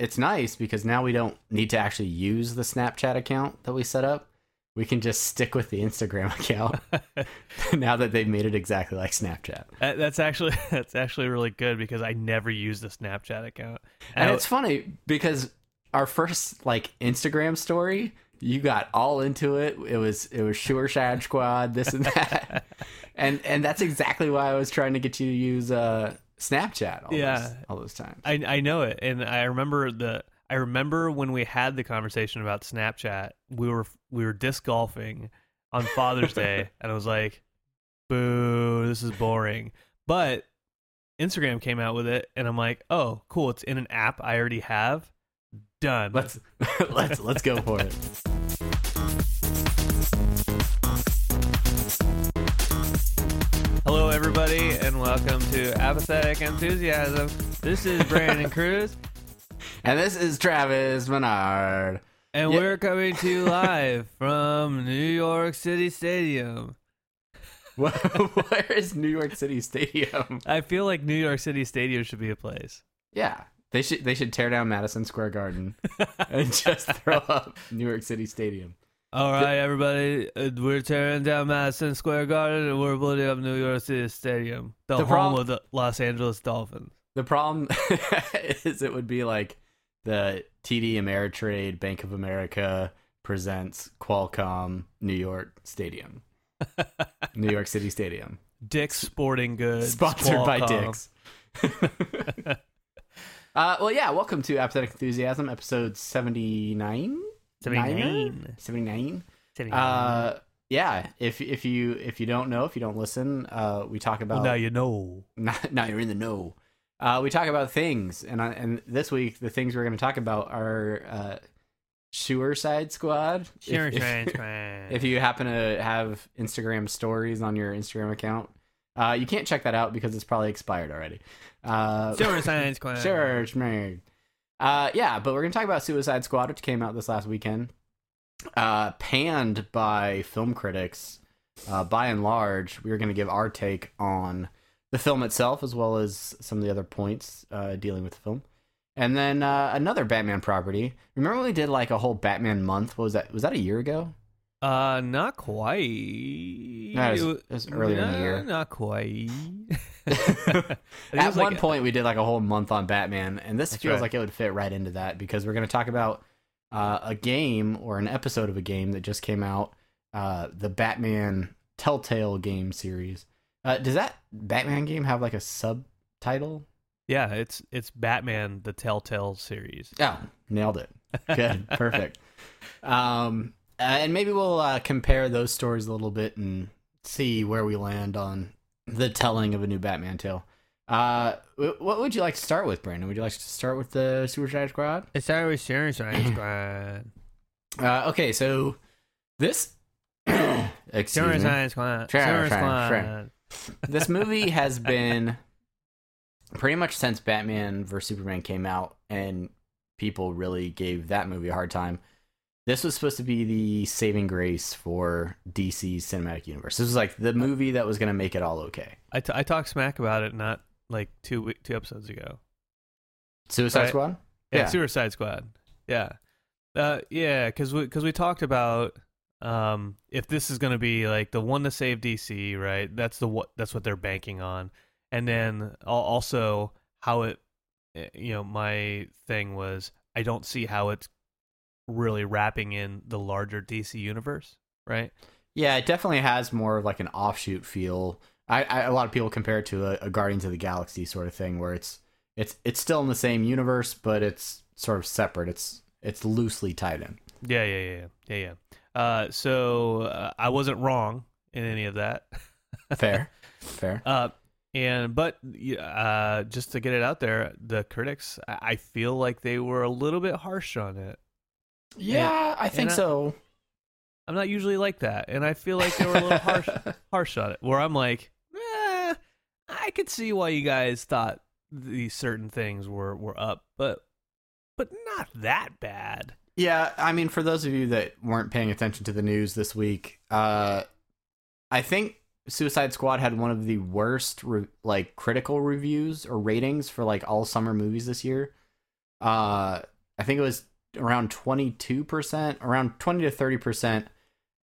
it's nice because now we don't need to actually use the Snapchat account that we set up. We can just stick with the Instagram account now that they've made it exactly like Snapchat. That's actually that's actually really good because I never use the Snapchat account. And, and it's funny because our first like Instagram story, you got all into it. It was it was Sure Shad Squad, this and that. and and that's exactly why I was trying to get you to use uh Snapchat. All yeah, those, all those times. I I know it, and I remember the. I remember when we had the conversation about Snapchat. We were we were disc golfing on Father's Day, and I was like, "Boo, this is boring." But Instagram came out with it, and I'm like, "Oh, cool! It's in an app I already have. Done. Let's let's let's go for it." Hello, everybody, and welcome to Apathetic Enthusiasm. This is Brandon Cruz. And this is Travis Menard. And we're coming to you live from New York City Stadium. Where is New York City Stadium? I feel like New York City Stadium should be a place. Yeah. They should they should tear down Madison Square Garden and just throw up New York City Stadium. All right, everybody, uh, we're tearing down Madison Square Garden and we're building up New York City Stadium, the, the home prob- of the Los Angeles Dolphins. The problem is it would be like the TD Ameritrade Bank of America presents Qualcomm New York Stadium, New York City Stadium. Dick's Sporting Goods, sponsored Qualcomm. by Dick's. uh, well, yeah. Welcome to Apathetic Enthusiasm, episode seventy nine. 79. 79. 79. Uh, yeah, if if you if you don't know, if you don't listen, uh, we talk about. Well, now you know. Now, now you're in the know. Uh, we talk about things, and I, and this week the things we're going to talk about are uh, Suicide Squad. Suicide Squad. If you happen to have Instagram stories on your Instagram account, uh, you can't check that out because it's probably expired already. Uh, Suicide Squad. Sure, uh, yeah, but we're gonna talk about Suicide Squad, which came out this last weekend. Uh, panned by film critics. Uh, by and large, we are gonna give our take on the film itself, as well as some of the other points uh, dealing with the film. And then uh, another Batman property. Remember we did like a whole Batman month? What was that? Was that a year ago? Uh, not quite. No, it was, it was earlier in the year. Not quite. At one like, point, we did like a whole month on Batman, and this feels right. like it would fit right into that because we're going to talk about uh, a game or an episode of a game that just came out, uh, the Batman Telltale game series. Uh, does that Batman game have like a subtitle? Yeah, it's it's Batman the Telltale series. Oh, nailed it. Good, perfect. Um, uh, and maybe we'll uh, compare those stories a little bit and see where we land on the telling of a new Batman tale. Uh, what would you like to start with, Brandon? Would you like to start with the Suicide Squad? Started with Suicide Squad. Uh, okay, so this. excuse Suicide Squad. Suicide Squad. this movie has been pretty much since Batman vs Superman came out, and people really gave that movie a hard time this was supposed to be the saving grace for DC's cinematic universe. This was like the movie that was going to make it all okay. I, t- I talked smack about it not like two two episodes ago. Suicide right? Squad. Yeah, yeah, Suicide Squad. Yeah, uh, yeah, because we because we talked about um if this is going to be like the one to save DC, right? That's the what that's what they're banking on, and then also how it eh, you know, my thing was I don't see how it's really wrapping in the larger DC universe, right? Yeah, it definitely has more of like an offshoot feel. I, I a lot of people compare it to a, a Guardians of the Galaxy sort of thing, where it's it's it's still in the same universe, but it's sort of separate. It's it's loosely tied in. Yeah, yeah, yeah, yeah, yeah. Uh, so uh, I wasn't wrong in any of that. Fair, fair. Uh, and but uh, just to get it out there, the critics, I I feel like they were a little bit harsh on it. Yeah, I think I- so. I'm not usually like that, and I feel like they were a little harsh, harsh on it. Where I'm like, eh, I could see why you guys thought these certain things were were up, but but not that bad. Yeah, I mean, for those of you that weren't paying attention to the news this week, uh, I think Suicide Squad had one of the worst re- like critical reviews or ratings for like all summer movies this year. Uh, I think it was around twenty two percent, around twenty to thirty percent,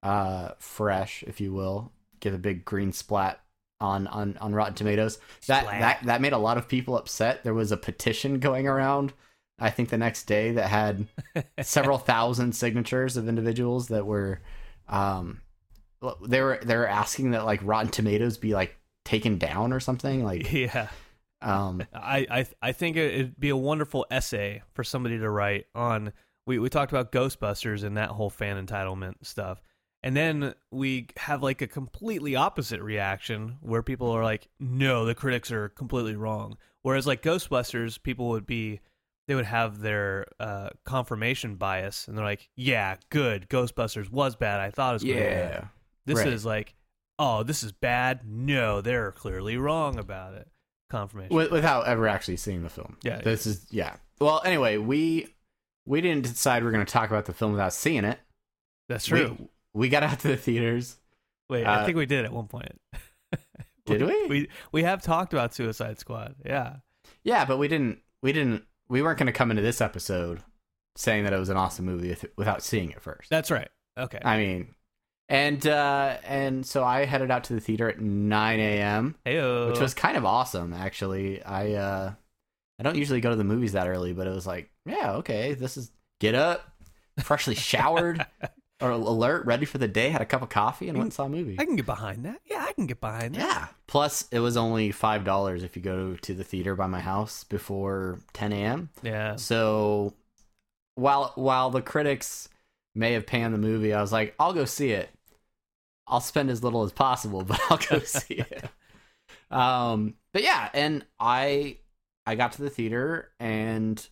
uh, fresh, if you will. Get a big green splat on on on Rotten Tomatoes. That Splat. that that made a lot of people upset. There was a petition going around. I think the next day that had several thousand signatures of individuals that were um they were they were asking that like rotten tomatoes be like taken down or something like Yeah, um I I I think it- it'd be a wonderful essay for somebody to write on. We we talked about Ghostbusters and that whole fan entitlement stuff, and then we have like a completely opposite reaction where people are like, "No, the critics are completely wrong." Whereas like Ghostbusters, people would be they would have their uh, confirmation bias, and they're like, "Yeah, good. Ghostbusters was bad. I thought it was gonna bad." yeah This right. is like, "Oh, this is bad. No, they're clearly wrong about it." Confirmation. With, without ever actually seeing the film Yeah, this is yeah well anyway we we didn't decide we are going to talk about the film without seeing it That's true. we, we got out to the theaters Wait, I Uh, think we did at one point. Did we? We we have talked about Suicide Squad. Yeah. yeah but we didn't we didn't we weren't going to come into this episode saying that it was an awesome movie without seeing it first That's right. Okay. I mean, and uh, and so I headed out to the theater at 9 a.m., Heyo. which was kind of awesome. Actually, I uh, I don't usually go to the movies that early, but it was like, yeah, okay, this is get up, freshly showered or alert, ready for the day, had a cup of coffee, and went and saw a movie. I can get behind that. Yeah, I can get behind that. Yeah. Plus, it was only five dollars if you go to the theater by my house before 10 a.m. Yeah. So while while the critics may have panned the movie, I was like, I'll go see it. I'll spend as little as possible, but I'll go see it. Um, but yeah, and I I got to the theater and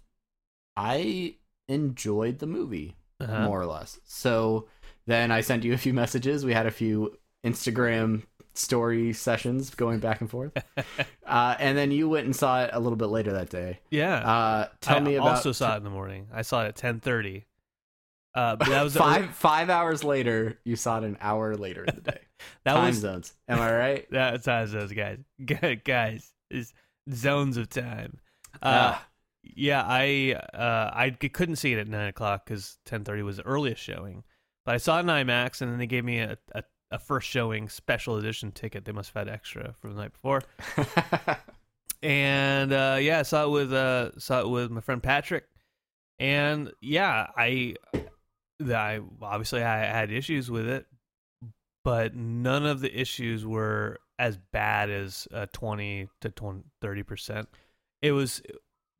I enjoyed the movie Uh-huh. more or less. So then I sent you a few messages. We had a few Instagram story sessions going back and forth. uh, and then you went and saw it a little bit later that day. Yeah. Uh, tell I me about I also saw it in the morning. I saw it at ten thirty. Uh, but that was five five hours later. You saw it an hour later in the day. That Time was zones. Am I right? that's how it says, guys. Good, guys, is zones of time. Uh, Ah, Yeah, I uh, I couldn't see it at nine o'clock because ten thirty was the earliest showing. But I saw it in IMAX, and then they gave me a, a, a first showing special edition ticket. They must have had extra from the night before. And uh, yeah, I saw it with uh, saw it with my friend Patrick. And yeah, I I obviously I had issues with it, but none of the issues were as bad as uh, 20 to 20, 30%. It was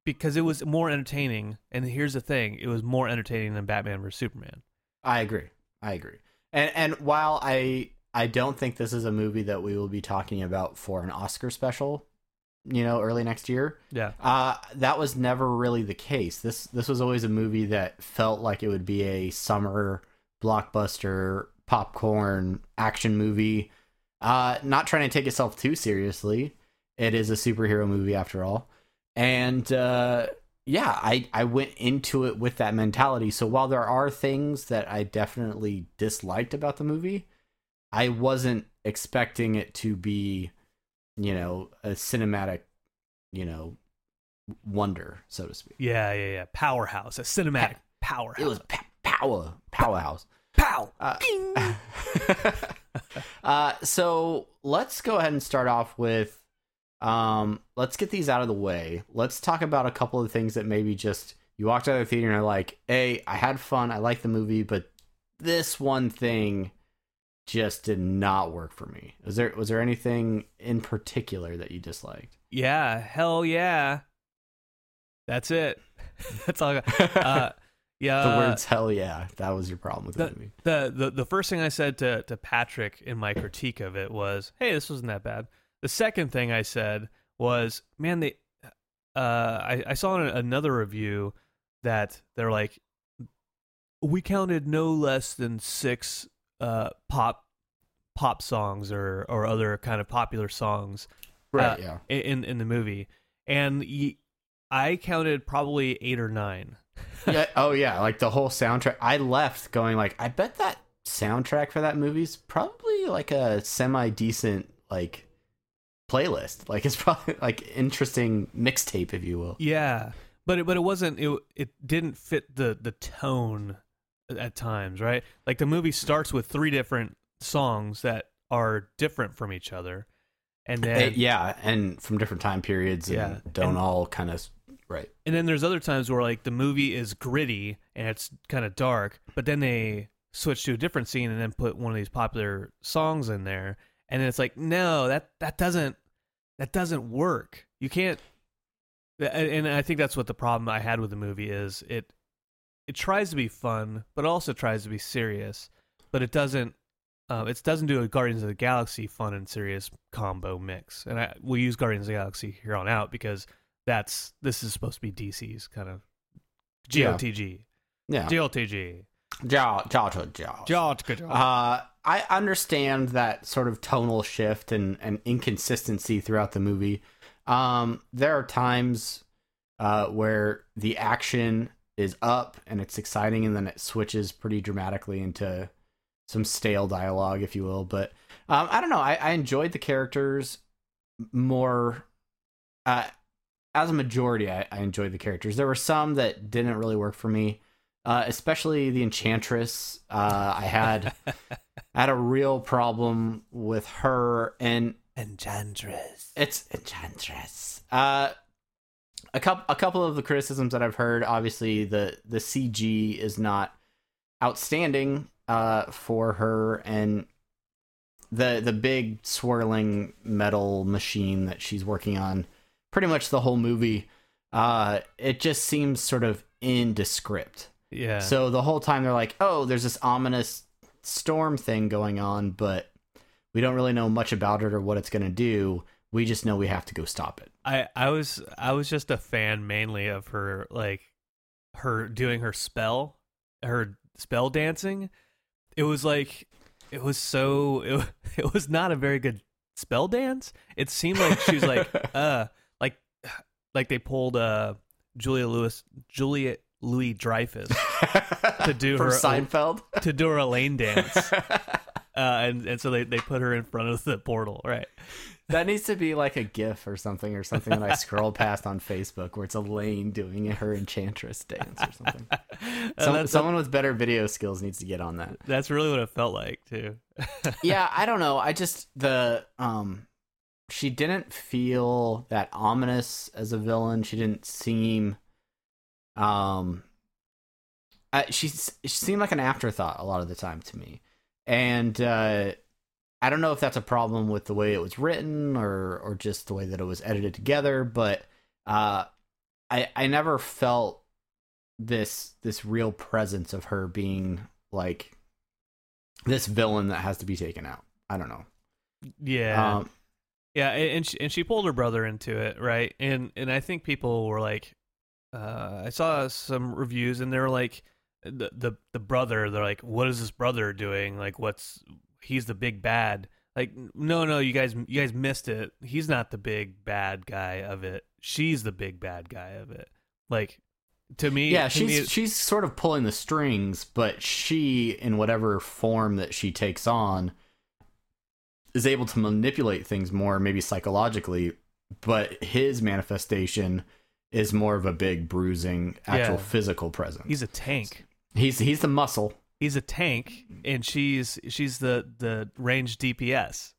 because it was more entertaining. And here's the thing it was more entertaining than Batman vs. Superman. I agree. I agree. And and while I I don't think this is a movie that we will be talking about for an Oscar special, you know, early next year. Yeah. Uh, that was never really the case. This this was always a movie that felt like it would be a summer blockbuster popcorn action movie. Uh, not trying to take itself too seriously. It is a superhero movie after all, and uh, yeah, I I went into it with that mentality. So while there are things that I definitely disliked about the movie, I wasn't expecting it to be, you know, a cinematic, you know, wonder, so to speak. Yeah, yeah, yeah. Powerhouse, a cinematic powerhouse. It was pa- power, powerhouse. pow. Uh, uh, so let's go ahead and start off with Um, let's get these out of the way. Let's talk about a couple of things that maybe just you walked out of the theater and are like, "Hey, I had fun. I like the movie, but this one thing just did not work for me." Was there was there anything in particular that you disliked? Yeah, hell yeah. That's it. That's all. I got. Uh, yeah. the words "hell yeah" that was your problem with the, the, movie. the the the first thing I said to to Patrick in my critique of it was, "Hey, this wasn't that bad." The second thing I said was, "Man, they." Uh, I I saw in another review that they're like, we counted no less than six uh pop pop songs or or other kind of popular songs Right. uh, yeah. in in the movie, and y- I counted probably eight or nine. yeah. Oh yeah. Like the whole soundtrack. I left going like, I bet that soundtrack for that movie's probably like a semi decent like playlist. Like it's probably like interesting mixtape, if you will. Yeah, but it, but it wasn't. It it didn't fit the the tone at times, right? Like the movie starts with three different songs that are different from each other, and then Eh, yeah, and from different time periods. And Yeah, Don't and- all kind of right. and then there's other times where like the movie is gritty and it's kind of dark, but then they switch to a different scene and then put one of these popular songs in there, and then it's like, no, that that doesn't that doesn't work. You can't. and- And I think that's what the problem I had with the movie is it it tries to be fun, but also tries to be serious, but it doesn't. Uh, it doesn't do a Guardians of the Galaxy fun and serious combo mix, and I, we'll use Guardians of the Galaxy here on out because that's this is supposed to be DC's kind of GOTG, Yeah. GOTG, Jaw, jaw to jaw. Uh, I understand that sort of tonal shift and, and inconsistency throughout the movie. Um, there are times uh, where the action is up and it's exciting, and then it switches pretty dramatically into some stale dialogue, if you will. But um, I don't know. I, I enjoyed the characters more. Uh, as a majority, I, I enjoyed the characters. There were some that didn't really work for me uh, especially the enchantress. Uh, I had I had a real problem with her, and Enchantress. it's enchantress. A couple a couple of the criticisms that I've heard. Obviously, the the CG is not outstanding uh, for her, and the the big swirling metal machine that she's working on, pretty much the whole movie. Uh, it just seems sort of indescript. Yeah. So the whole time they're like, "Oh, there's this ominous storm thing going on, but we don't really know much about it or what it's going to do. We just know we have to go stop it." I I was I was just a fan mainly of her like her doing her spell, her spell dancing. It was like it was so it, it was not a very good spell dance. It seemed like she was like uh like like they pulled uh Julia Lewis Juliet Louis Dreyfus To do her- Seinfeld. to do her Elaine dance. Uh, and and so they, they put her in front of the portal, right? That needs to be like a GIF or something, or something that I scroll past on Facebook, where it's Elaine doing her enchantress dance or something. Some, someone with better video skills needs to get on that. that's really what it felt like too. yeah, I don't know. I just the um she didn't feel that ominous as a villain. She didn't seem um she she seemed like an afterthought a lot of the time to me. And uh I don't know if that's a problem with the way it was written or or just the way that it was edited together, but uh I I never felt this this real presence of her being like this villain that has to be taken out. I don't know. Yeah, Um, yeah, and and she, and she pulled her brother into it, right? And and I think people were like, uh, I saw some reviews, and they were like, the the the brother, they're like, what is this brother doing? Like, what's he's the big bad? Like, no, no, you guys, you guys missed it. He's not the big bad guy of it. She's the big bad guy of it. Like, to me, yeah, to me, she's she's sort of pulling the strings, but she, in whatever form that she takes on, is able to manipulate things more, maybe psychologically. But his manifestation is more of a big bruising, actual Yeah. physical presence. he's a tank. he's he's the muscle. He's a tank, and she's she's the the range DPS.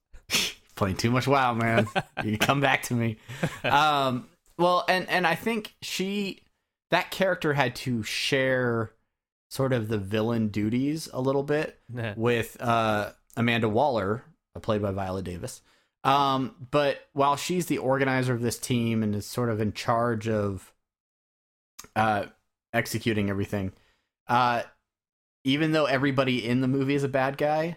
playing too much WoW, man. you come back to me. Um, well, and and I think she that character had to share sort of the villain duties a little bit Nah. with uh, Amanda Waller, played by Viola Davis. Um, but while she's the organizer of this team and is sort of in charge of uh, executing everything, uh, even though everybody in the movie is a bad guy,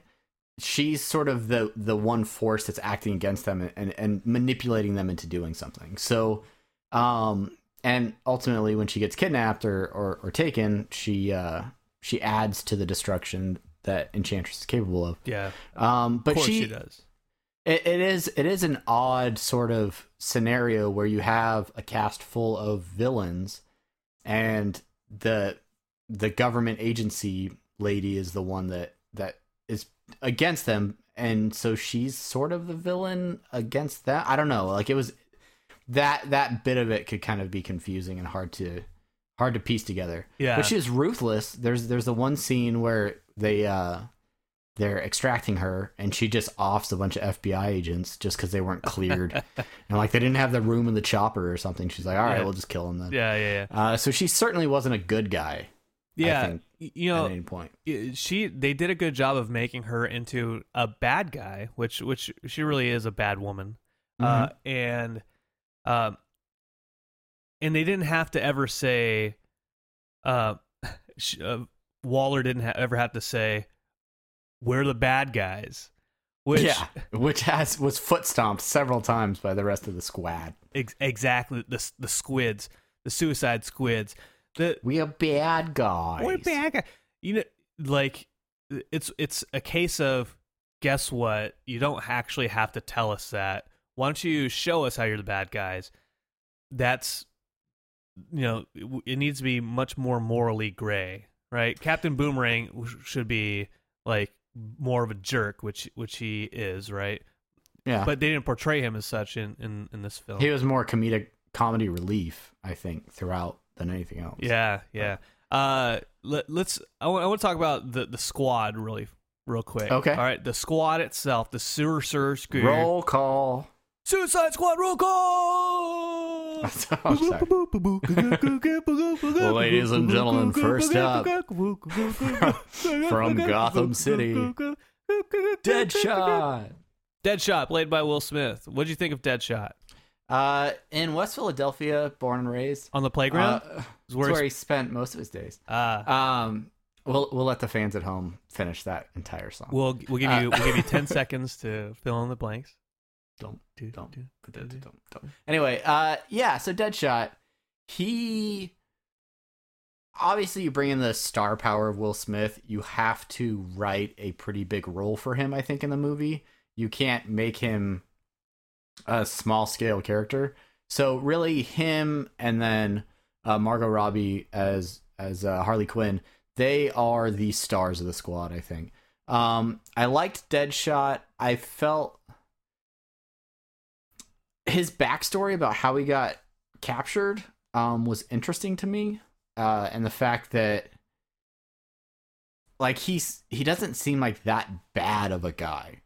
she's sort of the the one force that's acting against them and, and, and manipulating them into doing something. So, um, and ultimately, when she gets kidnapped or or, or taken, she uh, she adds to the destruction that Enchantress is capable of. Yeah, Um, but she, she does. it, it is it is an odd sort of scenario where you have a cast full of villains, and the the government agency lady is the one that that is against them, and so she's sort of the villain against that. I don't know, like it was that that bit of it could kind of be confusing and hard to hard to piece together. Yeah. but she is ruthless. There's there's the one scene where they uh they're extracting her and she just offs a bunch of FBI agents just because they weren't cleared and like they didn't have the room in the chopper or something. She's like, all right, Yeah. we'll just kill them then. Yeah, yeah, yeah. Uh, so she certainly wasn't a good guy Yeah, think, you at know, any point. she they did a good job of making her into a bad guy, which which she really is a bad woman. Uh, Mm-hmm. and um, and they didn't have to ever say, uh, sh- uh Waller didn't ha- ever have to say, "We're the bad guys," which yeah, which has was foot stomped several times by the rest of the squad. ex- exactly the the squids, the suicide squids, the We are bad guys. We're bad guy. You know, like it's it's a case of guess what? You don't actually have to tell us that. Why don't you show us how you're the bad guys? That's you know, it, it needs to be much more morally gray, right? Captain Boomerang should be like more of a jerk, which which he is, right? Yeah, But they didn't portray him as such in in, in this film. he was more comedic comedy relief, I think, throughout than anything else. Yeah, yeah. Uh, let, let's. I want to talk about the the squad really, real quick. Okay. All right. The squad itself, the sewer sewer squad. Roll call. Suicide Squad roll call. I'm sorry. Ladies and gentlemen, first up, from Gotham City, Deadshot. Deadshot, played by Will Smith. What would you think of Deadshot Uh, in West Philadelphia, born and raised. on the playground? Uh, where where he spent most of his days. Ah, Um, we'll we'll let the fans at home finish that entire song. we'll we'll give uh, you we'll give you ten seconds to fill in the blanks. don't Do, don't do, do, do. don't, don't. Anyway, uh, yeah. So Deadshot, he obviously you bring in the star power of Will Smith. You have to write a pretty big role for him. I think in the movie, you can't make him a small scale character. So really, him and then uh, Margot Robbie as as uh, Harley Quinn, they are the stars of the squad. I think. Um, I liked Deadshot. I felt his backstory about how he got captured um, was interesting to me, uh, and the fact that like he's he doesn't seem like that bad of a guy.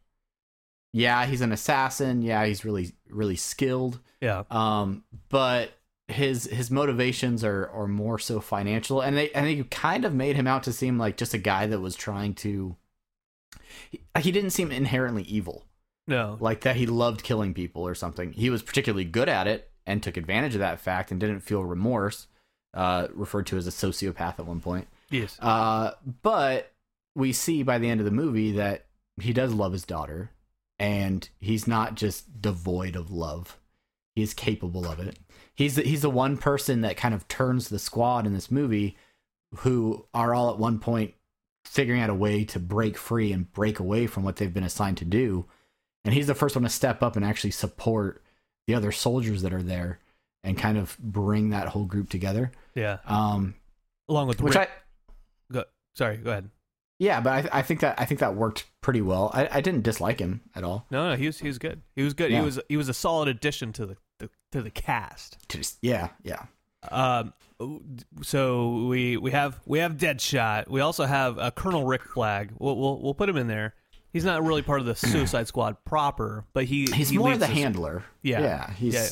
Yeah, he's an assassin. Yeah, he's really really skilled. Yeah, Um, but his his motivations are are more so financial, and they and they kind of made him out to seem like just a guy that was trying to. He, he didn't seem inherently evil no, like that he loved killing people or something. He was particularly good at it and took advantage of that fact and didn't feel remorse. Uh, referred to as a sociopath at one point. yes, Uh, but we see by the end of the movie that he does love his daughter, and he's not just devoid of love. He is capable of it. He's the, he's the one person that kind of turns the squad in this movie, who are all at one point figuring out a way to break free and break away from what they've been assigned to do. And he's the first one to step up and actually support the other soldiers that are there and kind of bring that whole group together. yeah. Um, Along with which Rick, I go, sorry, go ahead. Yeah, but I, I think that I think that worked pretty well. I, I didn't dislike him at all. No, no, he was he was good. He was good. Yeah. He was he was a solid addition to the, the to the cast. Just yeah, yeah. Um, so we we have we have Deadshot. We also have uh, Colonel Rick Flag. We'll, we'll we'll put him in there. he's not really part of the Suicide Squad proper, but he He's he more the handler. Yeah. yeah. He's Yeah.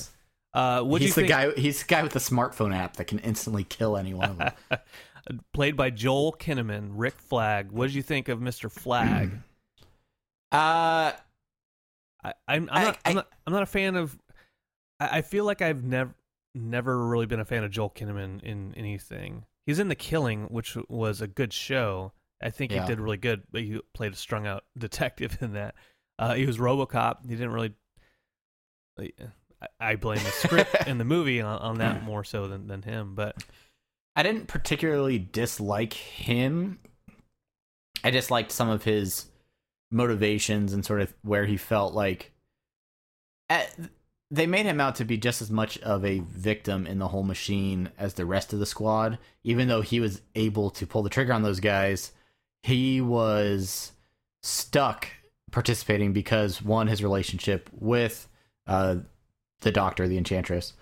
Uh, what he's the think? guy. He's the guy with the smartphone app that can instantly kill any one of them. played by Joel Kinnaman, Rick Flag. What did you think of Mr. Flag? uh, I, I'm, I'm, I- not, not. I'm not a fan of. I, I feel like I've never, never really been a fan of Joel Kinnaman in anything. He's in The Killing, which was a good show. I think Yeah. he did really good, but he played a strung out detective in that. Uh, he was RoboCop. He didn't really. I, blame the script and the movie on, on that more so than, than him. But I didn't particularly dislike him. I disliked some of his motivations and sort of where he felt like at, they made him out to be just as much of a victim in the whole machine as the rest of the squad. Even though he was able to pull the trigger on those guys, he was stuck participating because one, his relationship with uh, the doctor, the enchantress,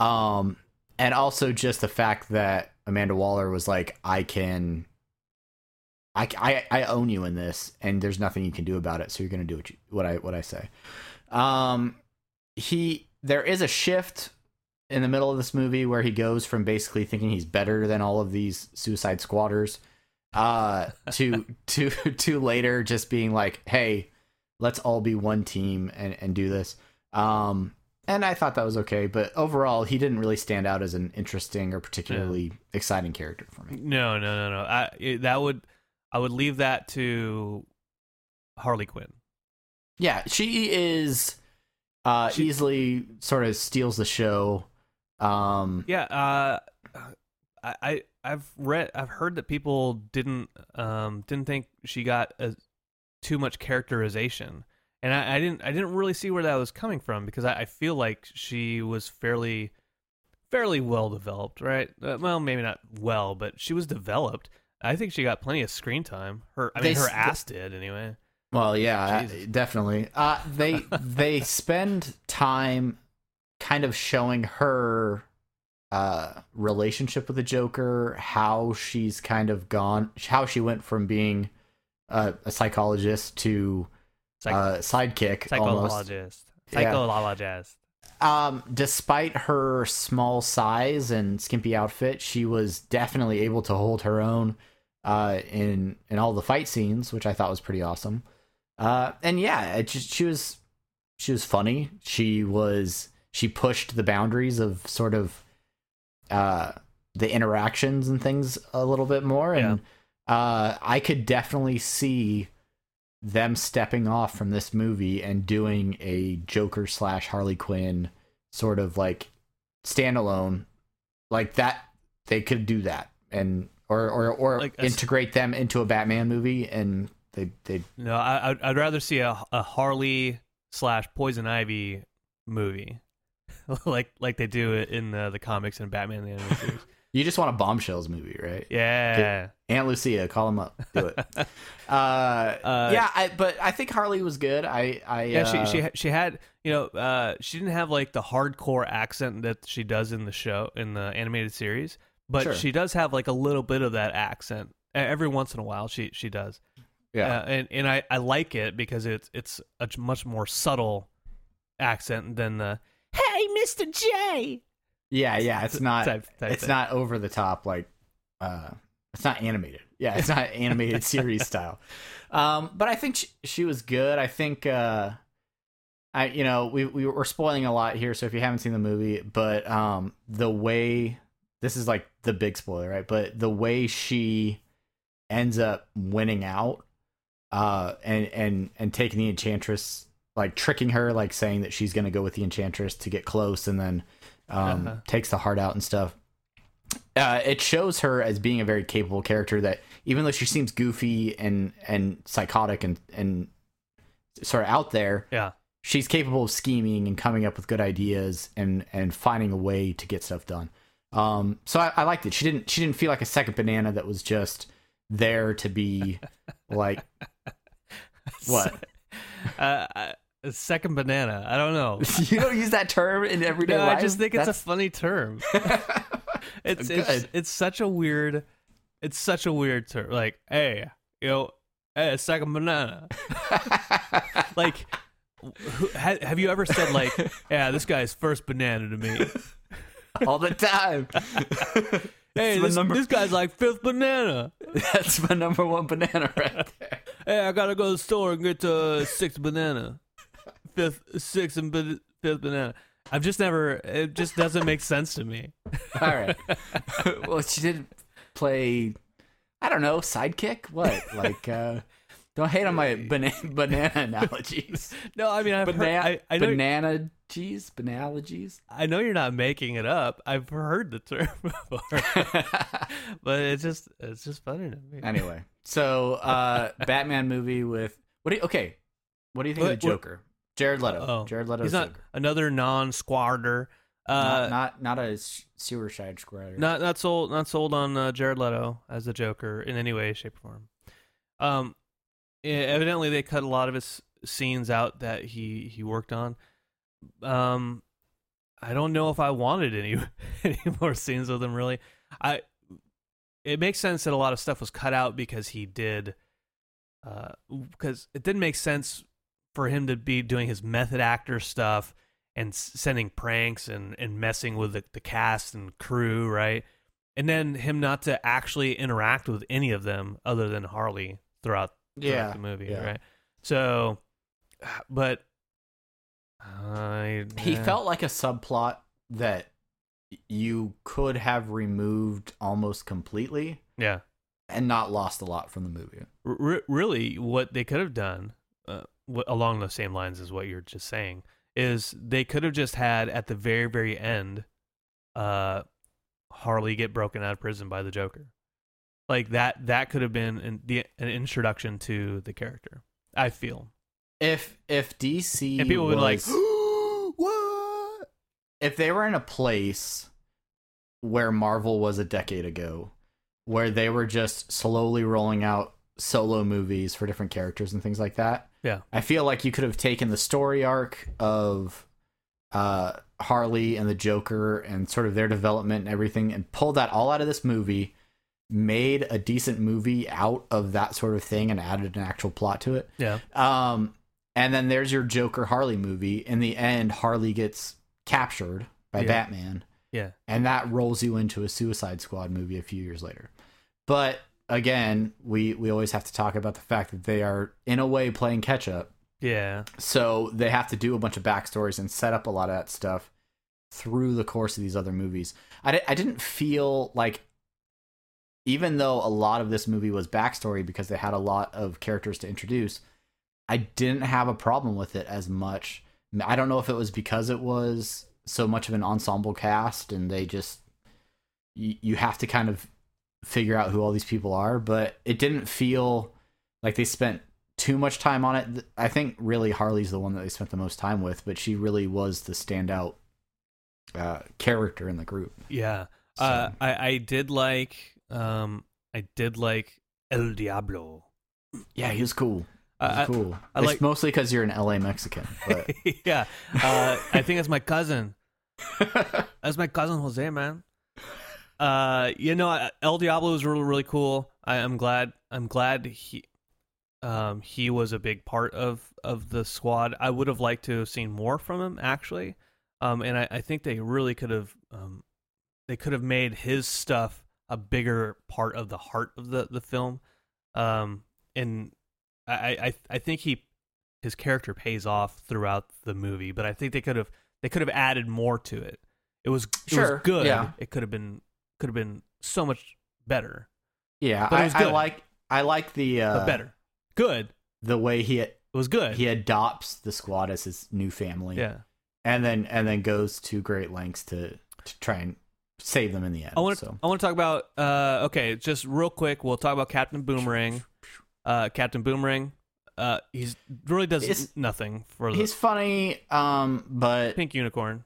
um, and also just the fact that Amanda Waller was like, I can. I, I, I own you in this, and there's nothing you can do about it. So you're gonna do what you, what I what I say. Um, he there is a shift in the middle of this movie where he goes from basically thinking he's better than all of these Suicide Squatters, uh, to to to later just being like, hey, let's all be one team and and do this. Um, and I thought that was okay, but overall, he didn't really stand out as an interesting or particularly exciting character for me. no, no, no, no. I it, that would I would leave that to Harley Quinn. Yeah, she is uh, She- easily sort of steals the show. Um, Yeah, uh, I, I I've read I've heard that people didn't um didn't think she got a, too much characterization, and I, I didn't I didn't really see where that was coming from because I, I feel like she was fairly fairly well developed, right? Uh, well, maybe not well, but she was developed. I think she got plenty of screen time. Her I mean, They her ass did anyway. Well, yeah, Jesus. definitely. Uh, they they spend time kind of showing her uh, relationship with the Joker, how she's kind of gone, how she went from being uh, a psychologist to Psych- uh, sidekick almost. psychologist, Yeah. psychologist. Um, despite her small size and skimpy outfit, she was definitely able to hold her own uh, in in all the fight scenes, which I thought was pretty awesome. Uh, and yeah, it just she was she was funny. She was she pushed the boundaries of sort of uh, the interactions and things a little bit more, and uh, I could definitely see them stepping off from this movie and doing a Joker slash Harley Quinn sort of like standalone, like that. They could do that and or or or Like a integrate them into a Batman movie, and they they No, I, I'd, I'd rather see a, a Harley slash Poison Ivy movie, like like they do it in the, the comics and Batman the animated series. You just want a bombshells movie, right? Yeah, Aunt Lucia, call him up, do it. uh, yeah, I, but I think Harley was good. I I yeah. uh, She she she had you know uh she didn't have like the hardcore accent that she does in the show in the animated series, but Sure. she does have like a little bit of that accent every once in a while. She she does. yeah. Uh, and and I, I like it because it's it's a much more subtle accent than the Hey, Mister J. Yeah, yeah, it's not type- type it's thing. not over the top like uh it's not animated. Yeah, it's not animated series style. Um but I think she, she was good. I think uh I you know, we we we're spoiling a lot here so if you haven't seen the movie, but um the way this is like the big spoiler, right? But the way she ends up winning out uh and and and taking the enchantress like tricking her like saying that she's going to go with the enchantress to get close and then um Uh-huh. takes the heart out and stuff uh it shows her as being a very capable character that even though she seems goofy and and psychotic and and sort of out there Yeah. she's capable of scheming and coming up with good ideas and and finding a way to get stuff done um so I, I liked it she didn't she didn't feel like a second banana that was just there to be like what Uh, uh, second banana. I don't know. you don't use that term in everyday No, life I just think it's a funny term. it's it's it's such a weird it's such a weird term. Like, hey, you know, hey, second banana. like, who, ha, have you ever said like, yeah, this guy's first banana to me? all the time. Hey, this, number- this guy's like fifth banana. That's my number one banana right there. Hey, I gotta go to the store and get to sixth banana, fifth, sixth and fifth banana. I've just never. It just doesn't make sense to me. All right. well, she did play. I don't know, sidekick. What? Like, uh don't hate on my banana banana analogies. No, I mean I've heard, Banana, I, I banana cheese, banalogies. I know you're not making it up. I've heard the term before, but it's just it's just funny to me. anyway, so uh Batman movie with what do you? Okay, what do you think What- of the Joker? Jared Leto. Oh, Jared Leto. He's not another non-squarter. Uh, not, not not a s- sewer side square. not not sold not sold on uh, Jared Leto as the Joker in any way, shape, or form. Um, evidently they cut a lot of his scenes out that he he worked on. Um, I don't know if I wanted any any more scenes with him. Really, I it makes sense that a lot of stuff was cut out because he did. Uh, because it didn't make sense for him to be doing his method actor stuff and sending pranks and, and messing with the, the cast and crew, right? And then him not to actually interact with any of them other than Harley throughout, throughout Yeah, the movie, yeah. right? So, but I he yeah. felt like a subplot that you could have removed almost completely yeah. and not lost a lot from the movie. R- really, what they could have done, along the same lines as what you're just saying, is they could have just had at the very, very end, uh, Harley get broken out of prison by the Joker. Like that, that could have been an, the, an introduction to the character. I feel. If if DC And people would like, was- what? If they were in a place where Marvel was a decade ago, where they were just slowly rolling out solo movies for different characters and things like that, Yeah. I feel like you could have taken the story arc of uh, Harley and the Joker and sort of their development and everything, and pulled that all out of this movie, made a decent movie out of that sort of thing, and added an actual plot to it. Yeah. Um, and then there's your Joker Harley movie. In the end, Harley gets captured by Yeah. Batman, Yeah. and that rolls you into a Suicide Squad movie a few years later. But again, we we always have to talk about the fact that they are in a way playing catch up. Yeah. So they have to do a bunch of backstories and set up a lot of that stuff through the course of these other movies. I, di- I didn't feel like, even though a lot of this movie was backstory because they had a lot of characters to introduce, I didn't have a problem with it as much. I don't know if it was because it was so much of an ensemble cast and they just, you, you have to kind of figure out who all these people are, but it didn't feel like they spent too much time on it. I think really Harley's the one that they spent the most time with, but she really was the standout uh, character in the group. Yeah. So- Uh, I, I did like, um, I did like El Diablo. yeah, he was cool. He was I- I- cool. I it's like- mostly because you're an LA Mexican, but yeah. Uh, I think it's my cousin. That's my cousin Jose, man. Uh, you know, El Diablo was really really cool. I, I'm glad. I'm glad he, um, he was a big part of of the squad. I would have liked to have seen more from him actually. Um, and I, I think they really could have, um, they could have made his stuff a bigger part of the heart of the the film. Um, and I I I think he his character pays off throughout the movie, but I think they could have they could have added more to it. It was it Sure, was good. yeah. It could have been could have been so much better, yeah, But it I, was I like I like the uh, but better. Good. the way he It was good. he adopts the squad as his new family, yeah. and then and then goes to great lengths to to try and save them in the end. I want to so. I want to talk about uh okay, just real quick, we'll talk about Captain Boomerang. Uh Captain Boomerang. Uh he's really does It's- nothing for the He's funny, um, but pink unicorn.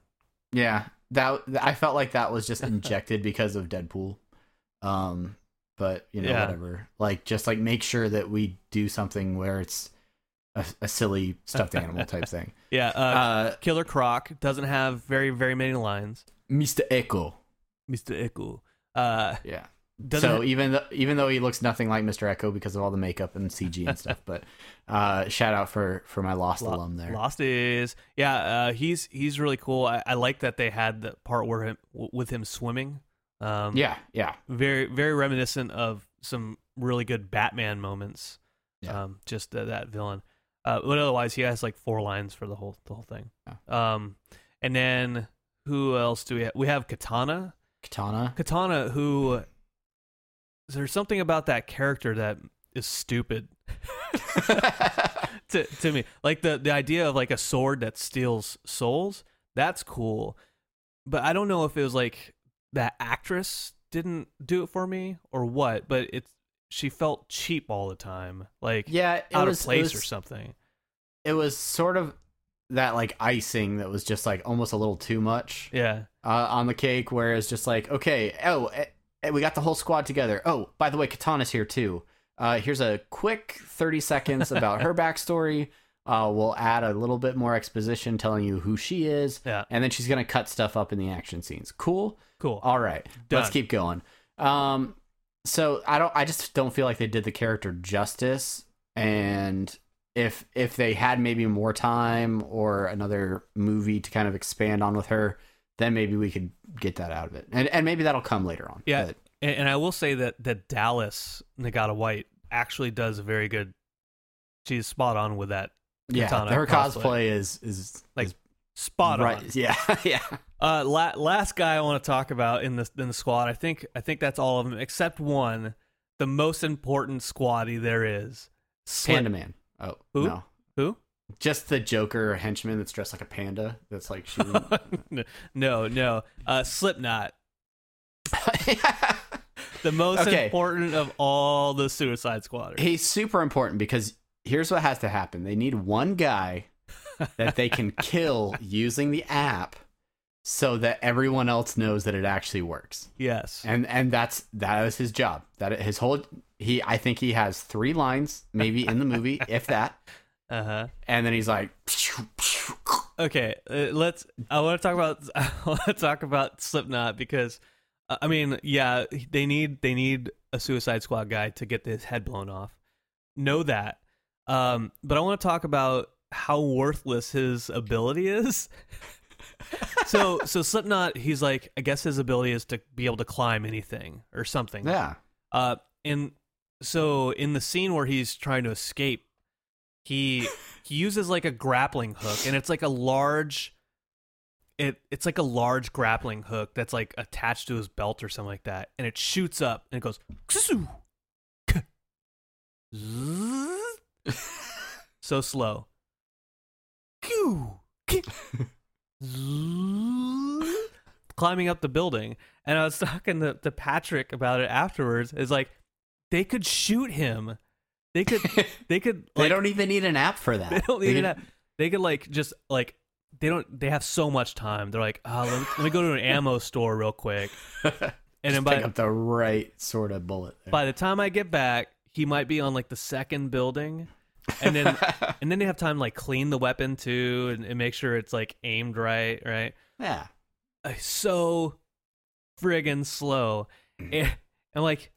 Yeah, that I felt like that was just injected because of Deadpool. Um, but you know, Yeah. whatever. Like, just like make sure that we do something where it's a, a silly stuffed animal type thing. Yeah, uh, Uh, Killer Croc doesn't have very very many lines. Mr. Eko. Mr. Eko. Uh Yeah, Doesn't so it- even though even though he looks nothing like Mr. Eko because of all the makeup and CG and stuff, but uh, shout out for for my Lost Lo- alum there. Lost is yeah. Uh, he's he's really cool. I, I like that they had the part where him w- with him swimming. Um, Yeah, yeah, very very reminiscent of some really good Batman moments. Yeah. Um, just th- that villain. Uh, but otherwise, he has like four lines for the whole the whole thing. Um, and then who else do we have? We have Katana. Katana. Katana, who there's something about that character that is stupid to to me. Like the the idea of like a sword that steals souls. That's cool, but I don't know if it was like that actress didn't do it for me or what. But it's she felt cheap all the time, like yeah, out was, of place it or something. It was sort of that like icing that was just like almost a little too much Yeah, uh, on the cake. Whereas just like okay, oh, eh, we got the whole squad together. Oh, by the way, Katana's here too. Uh, here's a quick 30 seconds about her backstory. Uh, we'll add a little bit more exposition telling you who she is. Yeah. And then she's going to cut stuff up in the action scenes. Cool. cool. All right. Let's keep going. Um, so I don't, I just don't feel like they did the character justice. And if, if they had maybe more time or another movie to kind of expand on with her, then maybe we could get that out of it. And, and maybe that'll come later on. Yeah, But- and, and I will say that that Dallas Nagata White actually does a very good. She's spot on with that. yeah. Her cosplay. cosplay is, is Like, is Spot on. Yeah. yeah. Uh, la- last guy I want to talk about in the in the squad. I think I think that's all of them except one, the most important squatty there is. Slip- Panda Man. Oh, Who? no. Who? Just the Joker henchman that's dressed like a panda. That's like shooting. no, no. Uh, Slipknot, the most Okay. important of all the Suicide Squatters. He's super important because here's what has to happen. They need one guy that they can kill using the app so that everyone else knows that it actually works. yes. And and that's that is his job. That his whole he I think he has 3 lines maybe in the movie if that. Uh huh. And then he's like Okay, uh, let's. I want to talk about. I want to talk about Slipknot because, uh, I mean, yeah, they need they need a Suicide Squad guy to get his head blown off. Know that, um, but I want to talk about how worthless his ability is. so, so Slipknot, he's like, I guess his ability is to be able to climb anything or something. yeah. Uh, and so in the scene where he's trying to escape, he he uses like a grappling hook, and it's like a large. It it's like a large grappling hook that's like attached to his belt or something like that, and it shoots up and it goes. So slow. Climbing up the building, and I was talking to, to Patrick about it afterwards. Is like they could shoot him. They could. They could. They like, don't even need an app for that. They don't need could- that. They could like just like they don't. They have so much time. They're like, oh, let me, let me go to an ammo store real quick, and then by pick up the right sort of bullet. there. by the time I get back, he might be on like the second building, and then and then they have time to, like clean the weapon too and, and make sure it's like aimed right, right? yeah. Uh, so friggin' slow, and I'm like,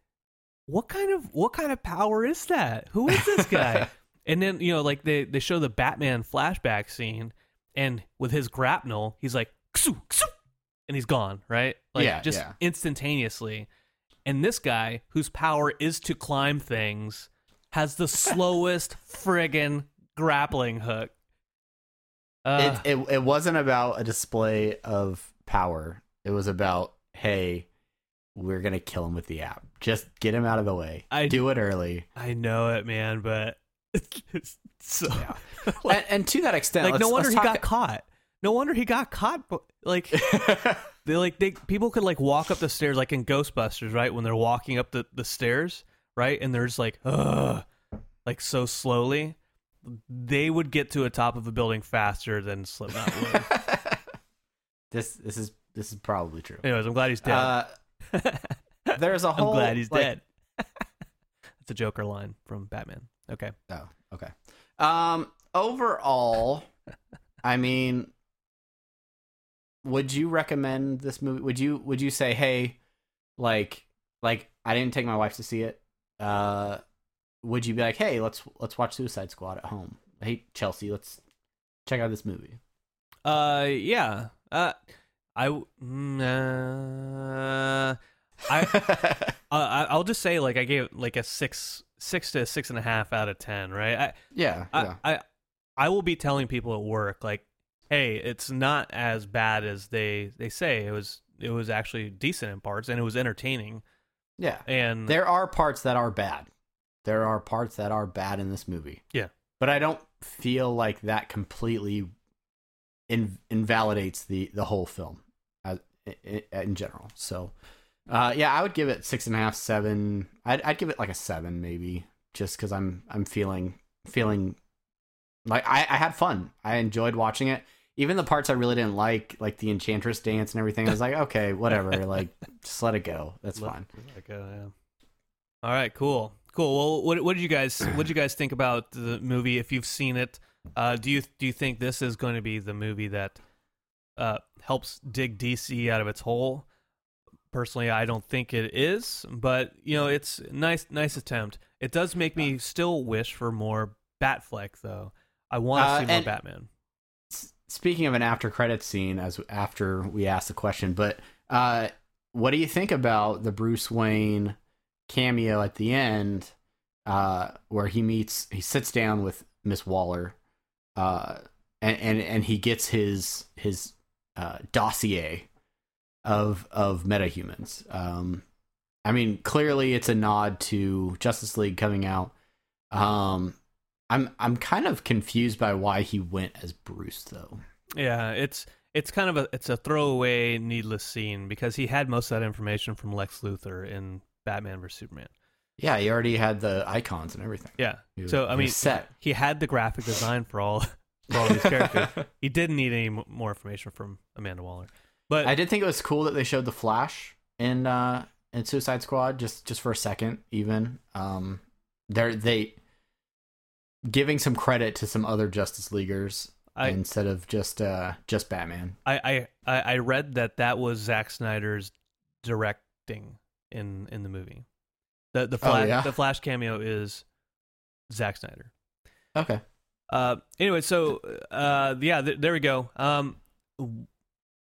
what kind of what kind of power is that? Who is this guy? and then you know, like they they show the Batman flashback scene, and with his grapnel, he's like, "Ksu, ksu," and he's gone, right? Like Yeah, just yeah. instantaneously. And this guy, whose power is to climb things, has the slowest friggin' grappling hook. Uh, it, it it wasn't about a display of power. It was about hey, we're gonna kill him with the app. Just get him out of the way. I- do it early. I know it, man, but it's so Yeah. like, and, and to that extent, like, no wonder he talk- got caught. No wonder he got caught. but, Like they like they people could like walk up the stairs like in Ghostbusters, right? When they're walking up the the stairs, right? And they're just like, ugh, like so slowly. They would get to a top of a building faster than Slipknot would. this this is this is probably true. Anyways, I'm glad he's dead. Uh, there's a I'm glad he's like- dead. That's a Joker line from Batman. Okay. Oh, okay. Um, overall, I mean, would you recommend this movie? Would you would you say, hey, like like I didn't take my wife to see it. Uh, would you be like, hey, let's let's watch Suicide Squad at home? Hey, Chelsea, let's check out this movie. Uh, yeah. Uh, I. uh, I uh, I- I'll just say like I gave like a six six to six and a half out of ten, right? I yeah, I, yeah. I I will be telling people at work like, hey, it's not as bad as they they say. It was it was actually decent in parts and it was entertaining. yeah. And There are parts that are bad. There are parts that are bad in this movie. Yeah. But I don't feel like that completely in, invalidates the the whole film as, in, in general. So, uh, yeah, I would give it six and a half, seven. I'd I'd give it like a seven maybe, just because I'm I'm feeling feeling like I, I had fun. I enjoyed watching it. Even the parts I really didn't like, like the Enchantress dance and everything, I was like, okay, whatever. like, just let it go. That's Let- fine. Like, uh, yeah. All right, cool, cool. Well, what what did you guys what did you guys think about the movie? If you've seen it, uh, do you do you think this is going to be the movie that uh, helps dig DC out of its hole? Personally, I don't think it is, but you know, it's nice nice attempt. It does make me still wish for more Batfleck, though. I want to Uh, see more Batman. Speaking of an after credit scene, as after we asked the question, but uh, what do you think about the Bruce Wayne cameo at the end, uh, where he meets, he sits down with Miss Waller, uh, and, and and he gets his his uh, dossier of of metahumans. Um, I mean, clearly it's a nod to Justice League coming out. Um, I'm I'm kind of confused by why he went as Bruce though. Yeah, it's it's kind of a it's a throwaway, needless scene because he had most of that information from Lex Luthor in Batman vs Superman. Yeah, he already had the icons and everything. Yeah. Was- So I mean, set. he had the graphic design for all for all these characters. He didn't need any more information from Amanda Waller. But I did think it was cool that they showed the Flash in uh in Suicide Squad just just for a second even. Um they're they giving some credit to some other Justice Leaguers I, instead of just uh just Batman. I, I I read that that was Zack Snyder's directing in in the movie. The the Oh, flash yeah? the Flash cameo is Zack Snyder. Okay. Uh, anyway, so uh, yeah, th- there we go. Um,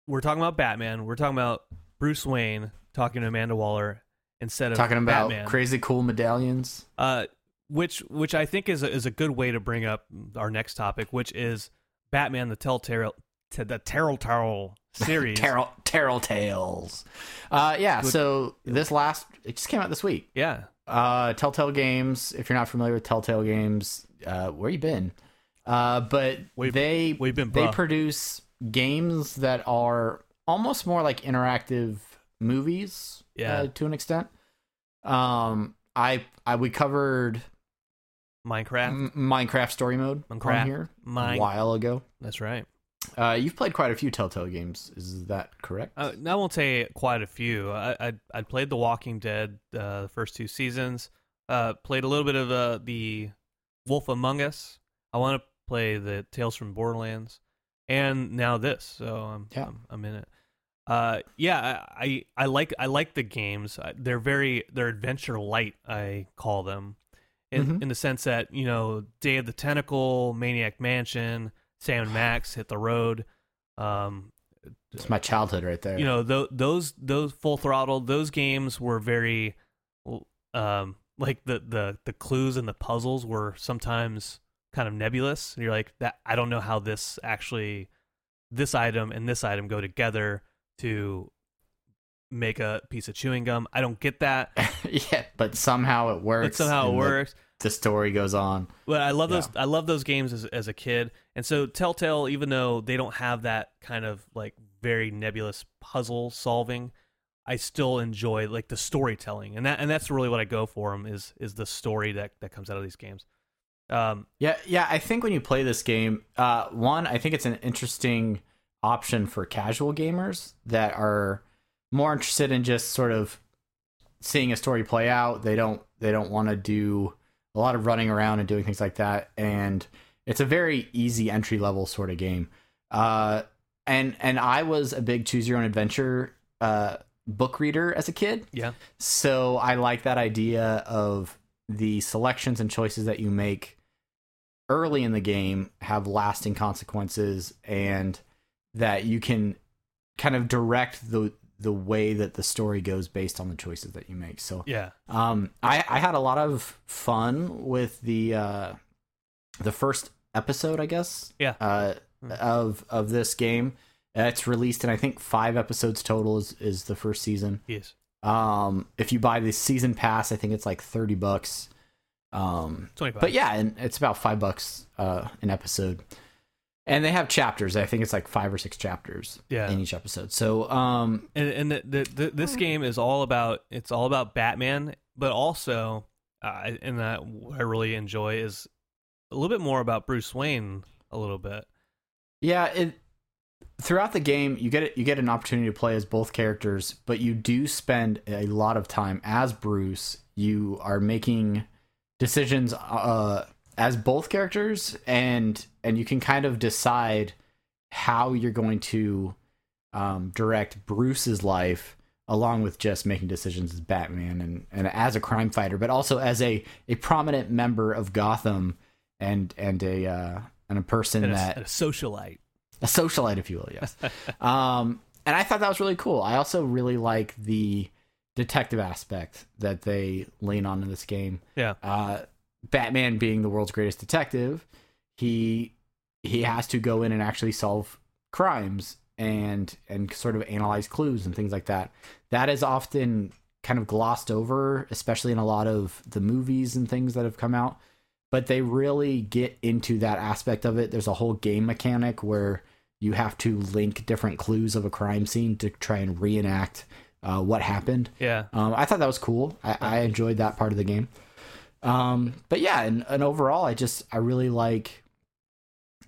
we're talking about Batman. We're talking about Bruce Wayne talking to Amanda Waller instead of Talking about Batman. crazy cool medallions. uh, which which I think is a, is a good way to bring up our next topic, which is Batman: The Telltale to the Telltale series. Terrell Terrell Tales. Uh yeah, Good- so this last it just came out this week. Yeah, uh telltale games if you're not familiar with telltale games uh where you been uh but We've- they we've been they produce games that are almost more like interactive movies Yeah. uh, to an extent um i i we covered Minecraft. M- minecraft story mode Minecraft. on here Mine- a while ago That's right. uh you've played quite a few telltale games is that correct Uh, I won't say quite a few. I I I played The Walking Dead uh, the first two seasons. Uh, played a little bit of uh, the Wolf Among Us. I want to play the Tales from Borderlands, and now this. So I'm Yeah. I'm, I'm in it. Uh, yeah, I, I like I like the games. They're very they're adventure light. I call them, in Mhm. in the sense that you know Day of the Tentacle, Maniac Mansion, Sam and Max hit the road. Um, it's my childhood right there you know th- those those full throttle those games were very um like the the the clues and the puzzles were sometimes kind of nebulous and you're like that i don't know how this actually this item and this item go together to make a piece of chewing gum i don't get that yeah but somehow it works but somehow it and the- works the story goes on But I love Yeah. those. I love those games as as a kid, and so Telltale, even though they don't have that kind of like very nebulous puzzle solving, I still enjoy like the storytelling, and that and that's really what I go for them is is the story that that comes out of these games. Um, Yeah, yeah. I think when you play this game, uh, one, I think it's an interesting option for casual gamers that are more interested in just sort of seeing a story play out. They don't they don't want to do a lot of running around and doing things like that. And it's a very easy entry level sort of game. Uh, and and I was a big choose your own adventure uh, book reader as a kid. Yeah. So I like that idea of the selections and choices that you make early in the game have lasting consequences and that you can kind of direct the the way that the story goes based on the choices that you make. So Yeah. um, I, I had a lot of fun with the uh, the first episode, I guess. Yeah. Uh, of of this game. Uh, It's released in I think five episodes total is, is the first season. Yes. Um, if you buy the season pass, I think it's like thirty bucks. Um, 25. but yeah, and it's about five bucks uh, an episode. And they have chapters. I think it's like five or six chapters Yeah. in each episode. So um, and and the, the, the, this game is all about it's all about Batman, but also, uh, and that what I really enjoy is a little bit more about Bruce Wayne. A little bit. Yeah, it throughout the game you get you get an opportunity to play as both characters, but you do spend a lot of time as Bruce. You are making decisions uh, as both characters, and and you can kind of decide how you're going to um, direct Bruce's life along with just making decisions as Batman and, and as a crime fighter, but also as a, a prominent member of Gotham and and a uh, and a person And a, that a socialite. a socialite, if you will. Yes. um, and I thought that was really cool. I also really like the detective aspect that they lean on in this game. Yeah. Uh, Batman being the world's greatest detective, he he has to go in and actually solve crimes and and sort of analyze clues and things like that. That is often kind of glossed over, especially in a lot of the movies and things that have come out. But they really get into that aspect of it. There's a whole game mechanic where you have to link different clues of a crime scene to try and reenact uh, what happened. Yeah. Um, I thought that was cool. I, I enjoyed that part of the game. Um, but yeah, and, and overall, I just I really like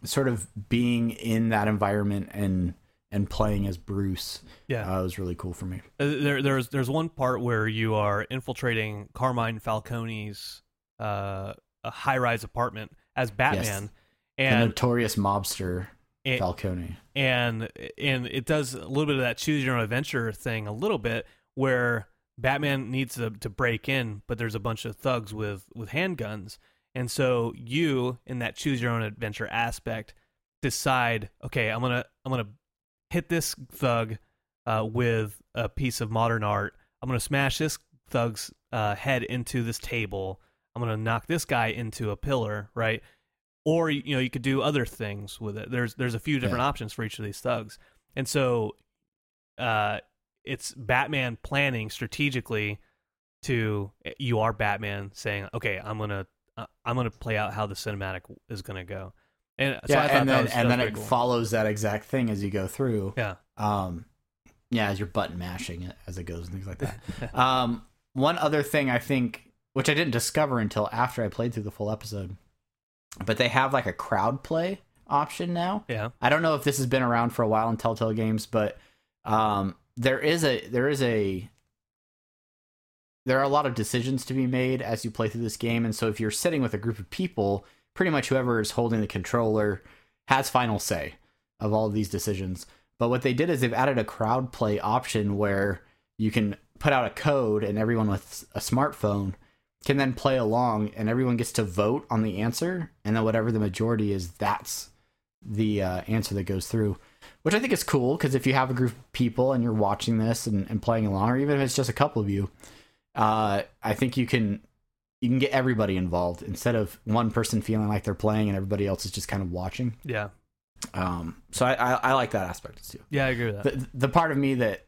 sort of being in that environment and and playing as Bruce. Yeah. uh, was really cool for me. Uh, there, there's there's one part where you are infiltrating Carmine Falcone's uh, a high-rise apartment as Batman, the and notorious mobster and, Falcone. and and it does a little bit of that choose your own adventure thing a little bit where Batman needs to, to break in, but there's a bunch of thugs with with handguns, and so you in that choose your own adventure aspect decide, okay, I'm gonna I'm gonna hit this thug uh, with a piece of modern art. I'm gonna smash this thug's uh, head into this table. I'm gonna knock this guy into a pillar, right? Or you know you could do other things with it. There's there's a few different Yeah. options for each of these thugs, and so uh, it's Batman planning strategically to you are Batman saying, okay, I'm gonna uh, I'm gonna play out how the cinematic is gonna go, and so yeah, and then was, and then it cool. follows that exact thing as you go through. yeah um yeah as you're button mashing it as it goes and things like that um one other thing i think which i didn't discover until after i played through the full episode but they have like a crowd play option now. Yeah. I don't know if this has been around for a while in telltale games but um there is a there is a there are a lot of decisions to be made as you play through this game and so if you're sitting with a group of people pretty much whoever is holding the controller has final say of all of these decisions. But what they did is they've added a crowd play option where you can put out a code and everyone with a smartphone can then play along and everyone gets to vote on the answer. And then whatever the majority is that's the uh, answer that goes through which i think is cool. Because if you have a group of people and you're watching this and, and playing along or even if it's just a couple of you uh, i think you can you can get everybody involved instead of one person feeling like they're playing and everybody else is just kind of watching. Yeah. Um, so I, I, I like that aspect too. Yeah I agree with that. the the part of me that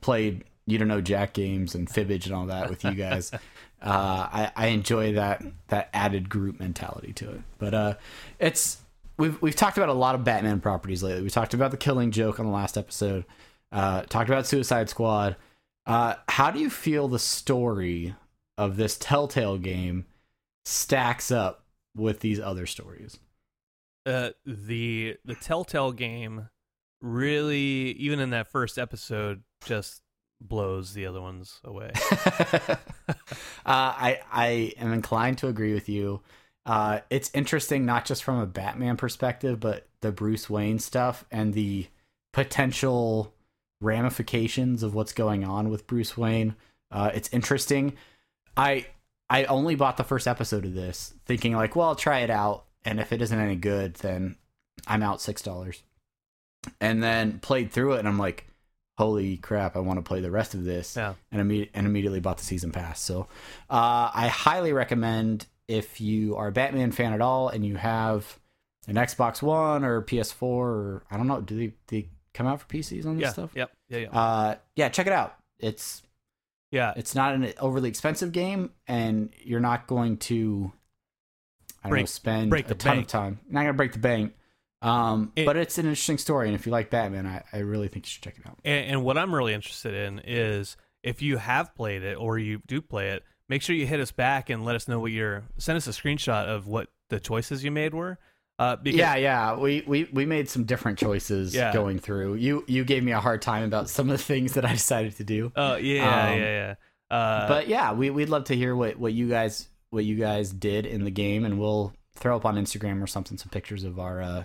played you don't know Jack games and Fibbage and all that with you guys, uh, I I enjoy that that added group mentality to it. But uh, it's we've we've talked about a lot of Batman properties lately. We talked about the Killing Joke on the last episode. Uh, talked about Suicide Squad. Uh, how do you feel the story of this Telltale game stacks up with these other stories? uh, the the Telltale game really, even in that first episode, just blows the other ones away. uh, I I am inclined to agree with you. Uh, it's interesting not just from a Batman perspective, but the Bruce Wayne stuff and the potential ramifications of what's going on with Bruce Wayne. Uh, it's interesting. I I only bought the first episode of this, thinking like, well, I'll try it out, and if it isn't any good, then I'm out six dollars. And then played through it, and I'm like, holy crap, I want to play the rest of this. Yeah. And, imme- and immediately bought the season pass. So uh, I highly recommend if you are a Batman fan at all and you have an Xbox One or PS4 or I don't know, do they, do they come out for PCs on this Yeah. stuff? Yep. Yeah. Yeah. Uh, yeah, check it out. It's yeah. it's not an overly expensive game, and you're not going to I don't know spend break a ton bank. of time. You're not gonna break the bank. Um, It- but it's an interesting story, and if you like Batman, I, I really think you should check it out. And, and what I'm really interested in is if you have played it or you do play it, make sure you hit us back and let us know what your send us a screenshot of what the choices you made were. Uh, because, yeah, yeah, we, we we made some different choices Yeah. going through. You you gave me a hard time about some of the things that I decided to do. Oh yeah, Um, yeah, yeah. Uh, but yeah, we we'd love to hear what, what you guys what you guys did in the game, and we'll throw up on Instagram or something some pictures of our uh,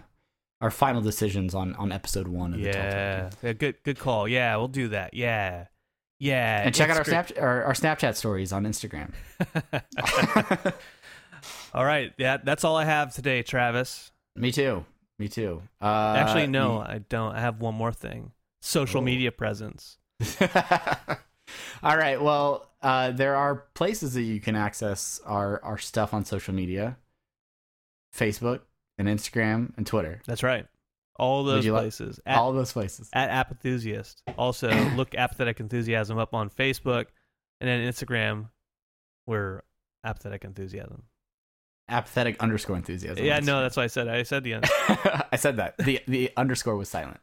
our final decisions on, on episode one of the yeah, game. yeah, good, good call. Yeah, we'll do that. Yeah, yeah. And check out our snap our, our Snapchat stories on Instagram. all right, yeah, that's all I have today, Travis. Me too. Me too. Uh, Actually, no, you- I don't. I have one more thing: social Oh. media presence. All right. Well, uh, there are places that you can access our, our stuff on social media Facebook and Instagram and Twitter. That's right. All those you like- places. At, All those places. at App Enthusiast. Also, look Apathetic Enthusiasm up on Facebook, and then Instagram, we're Apathetic Enthusiasm. Apathetic underscore enthusiasm. yeah, no, that's what I said. I said the. I said that. The the underscore was silent.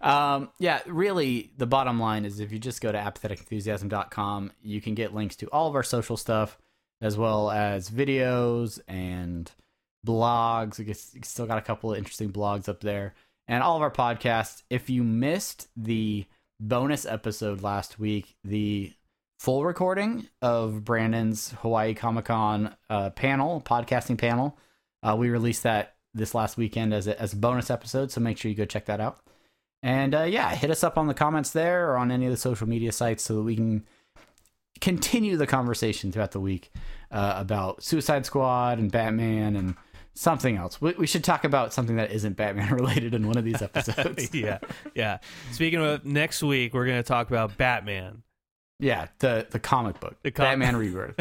Um, yeah, really, the bottom line is if you just go to apatheticenthusiasm.com, you can get links to all of our social stuff, as well as videos and blogs. We still got a couple of interesting blogs up there, and all of our podcasts. If you missed the bonus episode last week, the full recording of Brandon's Hawaii Comic Con uh, panel, podcasting panel, uh, we released that this last weekend as a, as a bonus episode, so make sure you go check that out. And uh, yeah, hit us up on the comments there or on any of the social media sites so that we can continue the conversation throughout the week uh, about Suicide Squad and Batman and something else. We, we should talk about something that isn't Batman related in one of these episodes. yeah, yeah. Speaking of next week, we're going to talk about Batman. yeah, the the comic book, The com- Batman Rebirth,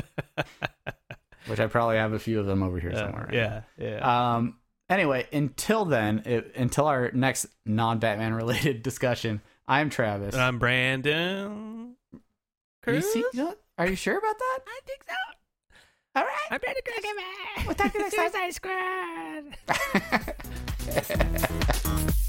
which I probably have a few of them over here Uh, somewhere. right yeah, yeah. Um. Anyway, until then, it, until our next non-Batman related discussion, I'm Travis. and I'm Brandon. you see, Cruz? you know are you sure about that? I think so. All right. I'm Brandon Cruz. We'll talk to you next time. Suicide Squad.